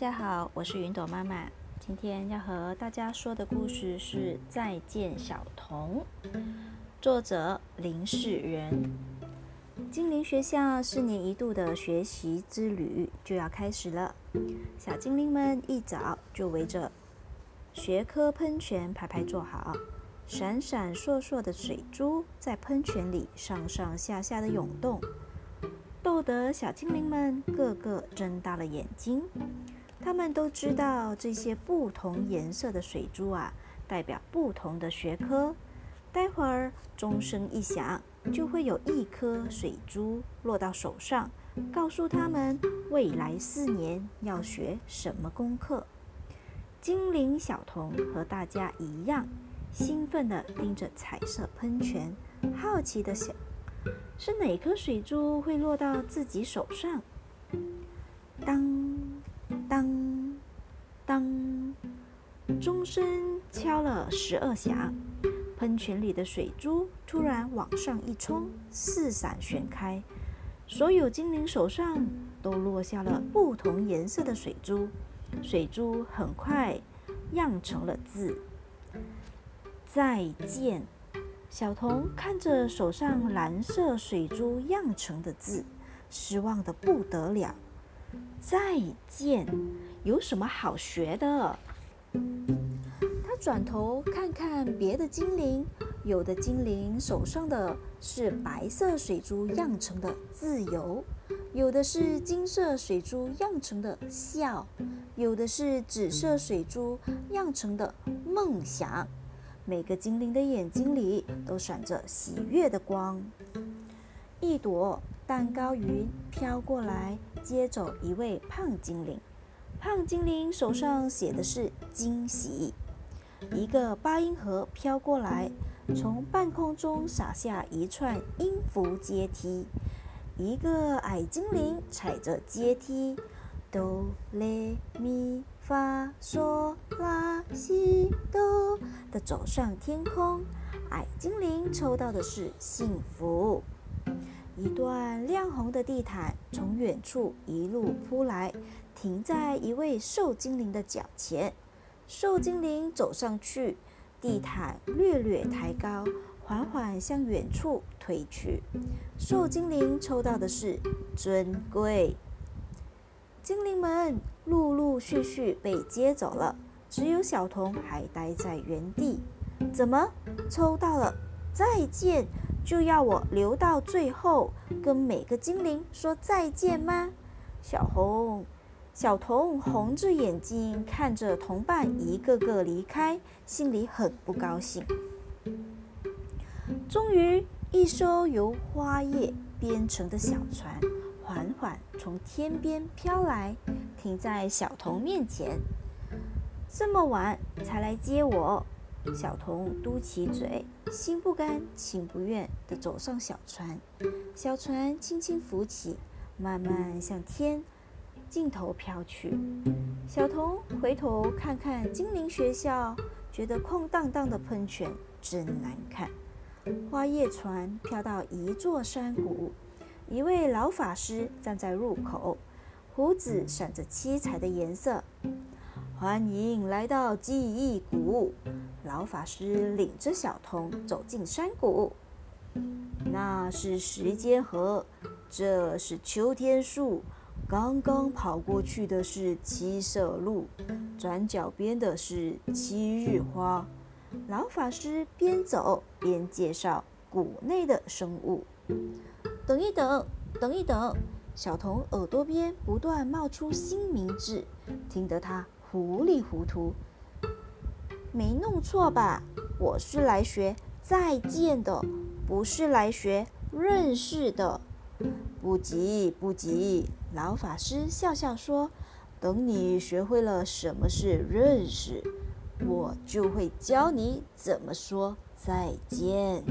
大家好，我是云朵妈妈。今天要和大家说的故事是《再见小童》，作者林世仁。精灵学校四年一度的学习之旅就要开始了，小精灵们一早就围着学科喷泉排排坐好，闪闪烁烁的水珠在喷泉里上上下下的涌动，逗得小精灵们个个睁大了眼睛。他们都知道这些不同颜色的水珠啊，代表不同的学科。待会儿钟声一响，就会有一颗水珠落到手上，告诉他们未来四年要学什么功课。精灵小童和大家一样，兴奋地盯着彩色喷泉，好奇地想：是哪颗水珠会落到自己手上？当。二响，喷泉里的水珠突然往上一冲，四散旋开，所有精灵手上都落下了不同颜色的水珠，水珠很快漾成了字。再见，小童看着手上蓝色水珠漾成的字，失望的不得了。再见，有什么好学的？转头看看别的精灵，有的精灵手上的是白色水珠漾成的“自由”，有的是金色水珠漾成的“笑”，有的是紫色水珠漾成的“梦想”。每个精灵的眼睛里都闪着喜悦的光。一朵蛋糕云飘过来。接走一位胖精灵，胖精灵手上写的是惊喜。一个八音盒飘过来，从半空中洒下一串音符阶梯。一个矮精灵踩着阶梯，哆来咪发嗦拉西哆的走上天空。矮精灵抽到的是幸福。一段亮红的地毯从远处一路铺来，停在一位瘦精灵的脚前。瘦精灵走上去，地毯略略抬高，缓缓向远处推去。瘦精灵抽到的是尊贵。精灵们陆陆续续被接走了，只有小童还待在原地。怎么抽到了？再见。就要我留到最后，跟每个精灵说再见吗？小红、小童红着眼睛看着同伴一个个离开，心里很不高兴。终于，一艘由花叶编成的小船缓缓从天边飘来，停在小童面前。这么晚才来接我？小童嘟起嘴，心不甘情不愿地走上小船。小船轻轻浮起，慢慢向天镜头飘去。小童回头看看精灵学校，觉得空荡荡的喷泉真难看。花叶船飘到一座山谷，一位老法师站在入口，胡子闪着七彩的颜色。欢迎来到记忆谷。老法师领着小童走进山谷。那是时间河，这是秋天树。刚刚跑过去的是七色鹿，转角边的是七日花。老法师边走边介绍谷内的生物。等一等，等一等，小童耳朵边不断冒出新名字，听得他。糊里糊涂，没弄错吧？我是来学再见的，不是来学认识的。不急不急，老法师笑笑说：“等你学会了什么是认识，我就会教你怎么说再见。”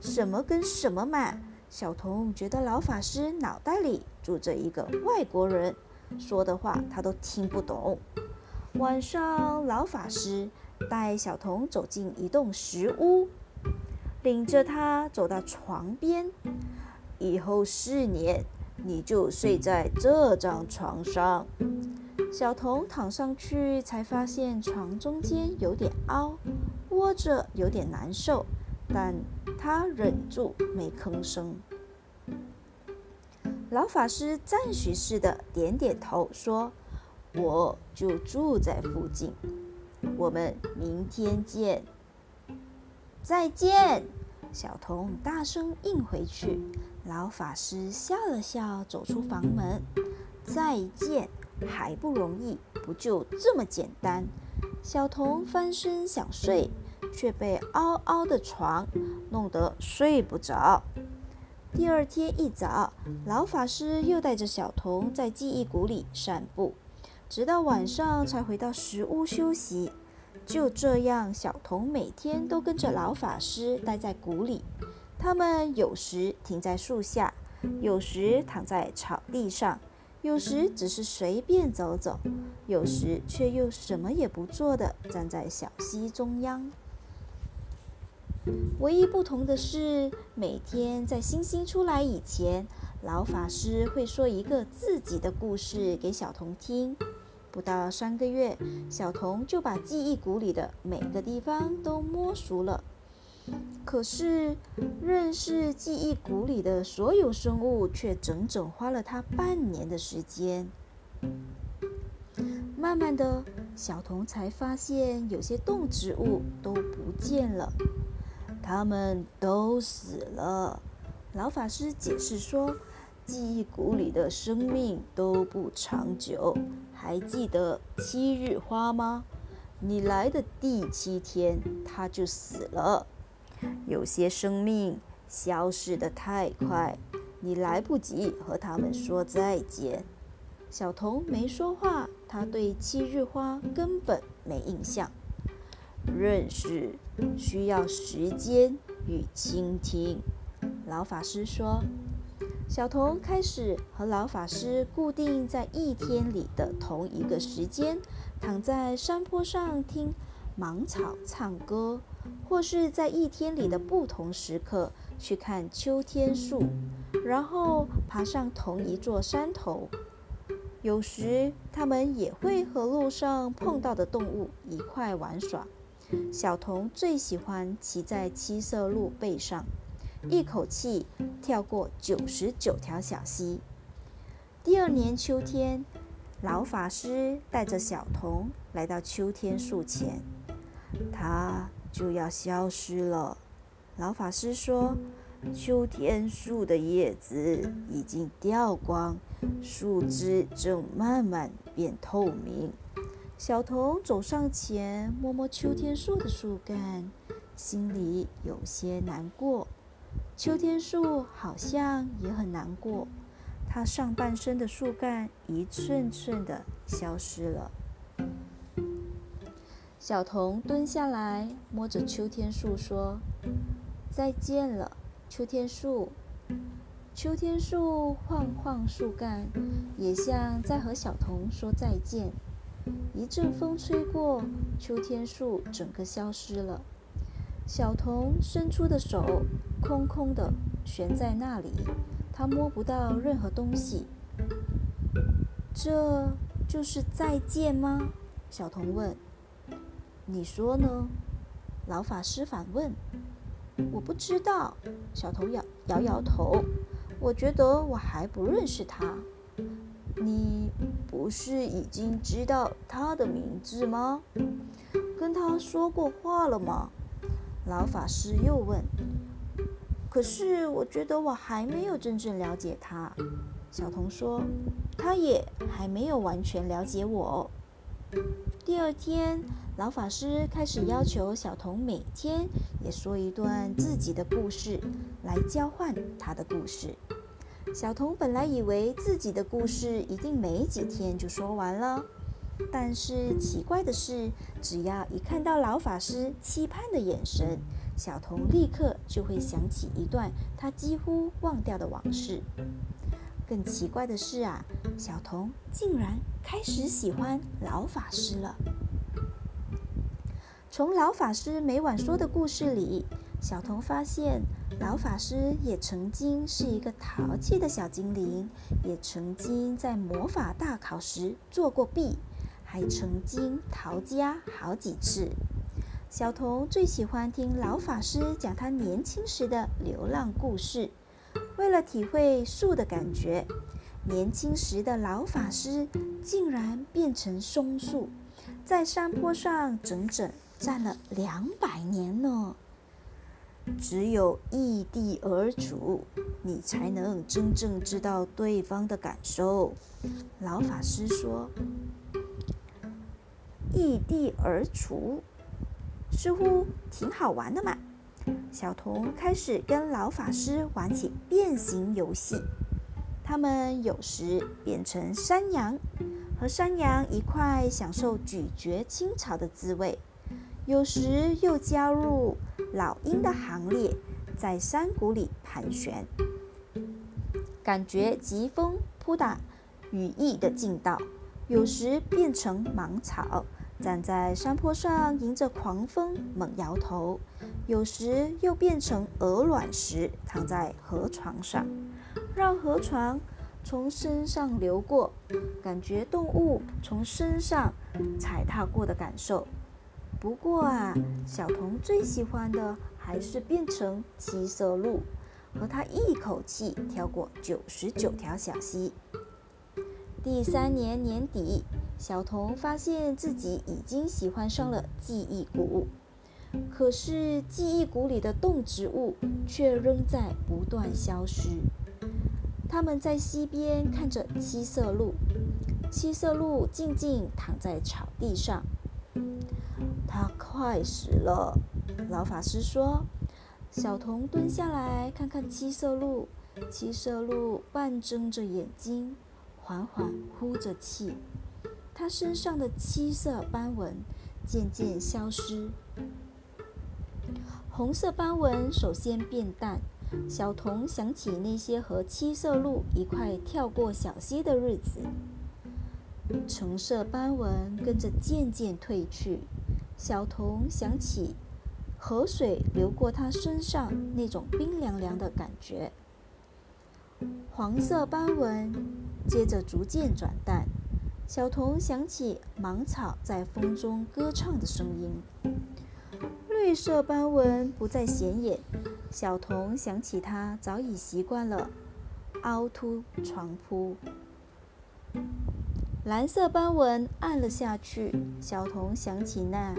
什么跟什么嘛？小童觉得老法师脑袋里住着一个外国人。说的话他都听不懂。晚上，老法师带小童走进一栋石屋，领着他走到床边。以后四年，你就睡在这张床上。小童躺上去，才发现床中间有点凹，窝着有点难受，但他忍住没吭声。老法师赞许似的点点头，说：“我就住在附近，我们明天见。”再见，小童大声应回去。老法师笑了笑，走出房门。再见。还不容易，不就这么简单？小童翻身想睡，却被嗷嗷的床弄得睡不着。第二天一早，老法师又带着小童在记忆谷里散步，直到晚上才回到石屋休息。就这样，小童每天都跟着老法师待在谷里。他们有时停在树下，有时躺在草地上。有时只是随便走走，有时却又什么也不做的站在小溪中央。唯一不同的是，每天在星星出来以前，老法师会说一个自己的故事给小童听。不到三个月，小童就把记忆谷里的每个地方都摸熟了。可是，认识记忆谷里的所有生物，却整整花了他半年的时间。慢慢的，小童才发现有些动植物都不见了，它们都死了。老法师解释说，记忆谷里的生命都不长久。还记得七日花吗？你来的第七天，它就死了。有些生命消失得太快，你来不及和他们说再见。小童没说话，他对七日花根本没印象。认识需要时间与倾听，老法师说。小童开始和老法师固定在一天里的同一个时间，躺在山坡上听芒草唱歌。或是在一天里的不同时刻去看秋天树，然后爬上同一座山头。有时他们也会和路上碰到的动物一块玩耍。小童最喜欢骑在七色鹿背上，一口气跳过九十九条小溪。第二年秋天，老法师带着小童来到秋天树前，他。就要消失了，老法师说：“秋天树的叶子已经掉光，树枝正慢慢变透明。”小童走上前，摸摸秋天树的树干，心里有些难过。秋天树好像也很难过，它上半身的树干一寸寸的消失了。小童蹲下来，摸着秋天树说：“再见了，秋天树。”秋天树晃晃树干，也像在和小童说再见。一阵风吹过，秋天树整个消失了。小童伸出的手空空的悬在那里，他摸不到任何东西。这就是再见吗？小童问。你说呢？老法师反问。我不知道。小童摇摇摇头。我觉得我还不认识他。你不是已经知道他的名字吗？跟他说过话了吗？老法师又问。可是我觉得我还没有真正了解他。小童说。他也还没有完全了解我。第二天。老法师开始要求小童每天也说一段自己的故事，来交换他的故事。小童本来以为自己的故事一定没几天就说完了，但是奇怪的是，只要一看到老法师期盼的眼神，小童立刻就会想起一段他几乎忘掉的往事。更奇怪的是啊，小童竟然开始喜欢老法师了。从老法师每晚说的故事里，小童发现老法师也曾经是一个淘气的小精灵，也曾经在魔法大考时作过弊，还曾经逃家好几次。小童最喜欢听老法师讲他年轻时的流浪故事。为了体会树的感觉，年轻时的老法师竟然变成松树，在山坡上整整站了两百年呢。只有异地而处，你才能真正知道对方的感受。老法师说：“异地而处。”似乎挺好玩的嘛。小童开始跟老法师玩起变形游戏。他们有时变成山羊，和山羊一块享受咀嚼青草的滋味；有时又加入老鹰的行列，在山谷里盘旋，感觉疾风扑打羽翼的劲道；有时变成芒草。站在山坡上，迎着狂风猛摇头；有时又变成鹅卵石，躺在河床上，让河床从身上流过，感觉动物从身上踩踏过的感受。不过啊，小童最喜欢的还是变成七色鹿，和他一口气跳过九十九条小溪。第三年年底。小童发现自己已经喜欢上了记忆谷，可是记忆谷里的动植物却仍在不断消失。他们在溪边看着七色鹿，七色鹿静静躺在草地上。它快死了，老法师说。小童蹲下来看看七色鹿，七色鹿半睁着眼睛，缓缓呼着气。他身上的七色斑纹渐渐消失，红色斑纹首先变淡。小童想起那些和七色鹿一块跳过小溪的日子，橙色斑纹跟着渐渐褪去。小童想起河水流过他身上那种冰凉凉的感觉，黄色斑纹接着逐渐转淡。小童想起芒草在风中歌唱的声音，绿色斑纹不再显眼。小童想起他早已习惯了凹凸床铺，蓝色斑纹暗了下去。小童想起那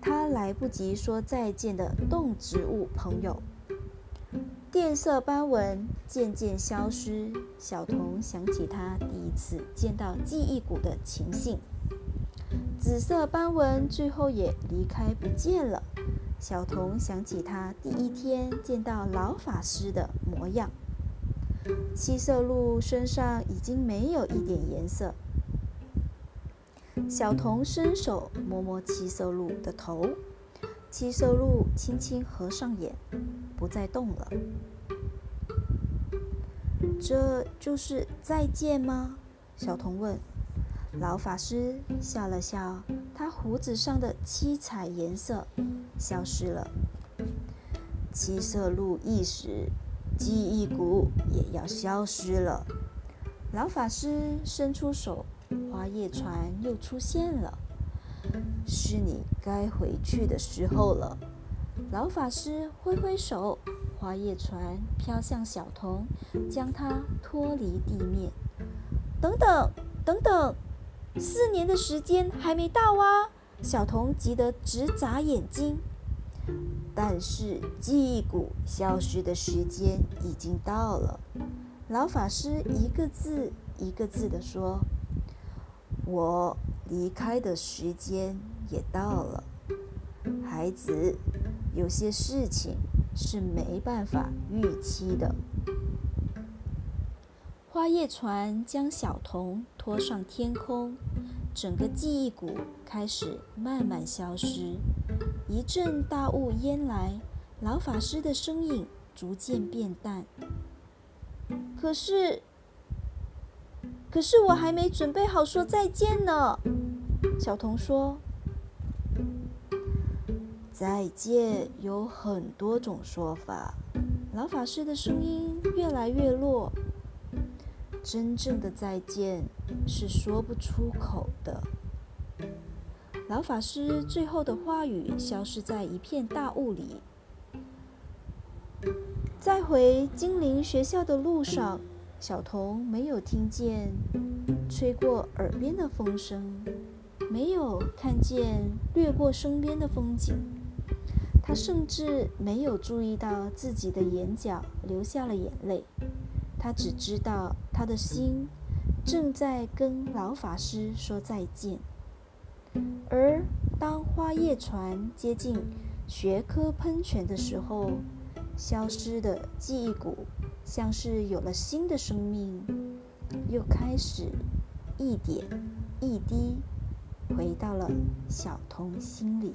他来不及说再见的动植物朋友。电色斑纹渐渐消失，小童想起他第一次见到记忆谷的情形。紫色斑纹最后也离开不见了，小童想起他第一天见到老法师的模样。七色鹿身上已经没有一点颜色，小童伸手摸摸七色鹿的头。七色鹿轻轻合上眼，不再动了。这就是再见吗？小童问。老法师笑了笑，他胡子上的七彩颜色消失了。七色鹿一时，记忆谷也要消失了。老法师伸出手，花叶船又出现了。是你该回去的时候了。老法师挥挥手，花叶船飘向小童，将它脱离地面。等等，等等，四年的时间还没到啊！小童急得直眨眼睛。但是记忆谷消失的时间已经到了。老法师一个字一个字地说：“我。”离开的时间也到了，孩子，有些事情是没办法预期的。花叶船将小童拖上天空，整个记忆谷开始慢慢消失。一阵大雾烟来，老法师的身影逐渐变淡。可是。可是我还没准备好说再见呢，小童说：“再见有很多种说法。”老法师的声音越来越弱。真正的再见是说不出口的。老法师最后的话语消失在一片大雾里。在回精灵学校的路上，小童没有听见吹过耳边的风声，没有看见掠过身边的风景。他甚至没有注意到自己的眼角流下了眼泪。他只知道他的心正在跟老法师说再见。而当花叶船接近学科喷泉的时候，消失的记忆谷像是有了新的生命，又开始一点一滴回到了小童心里。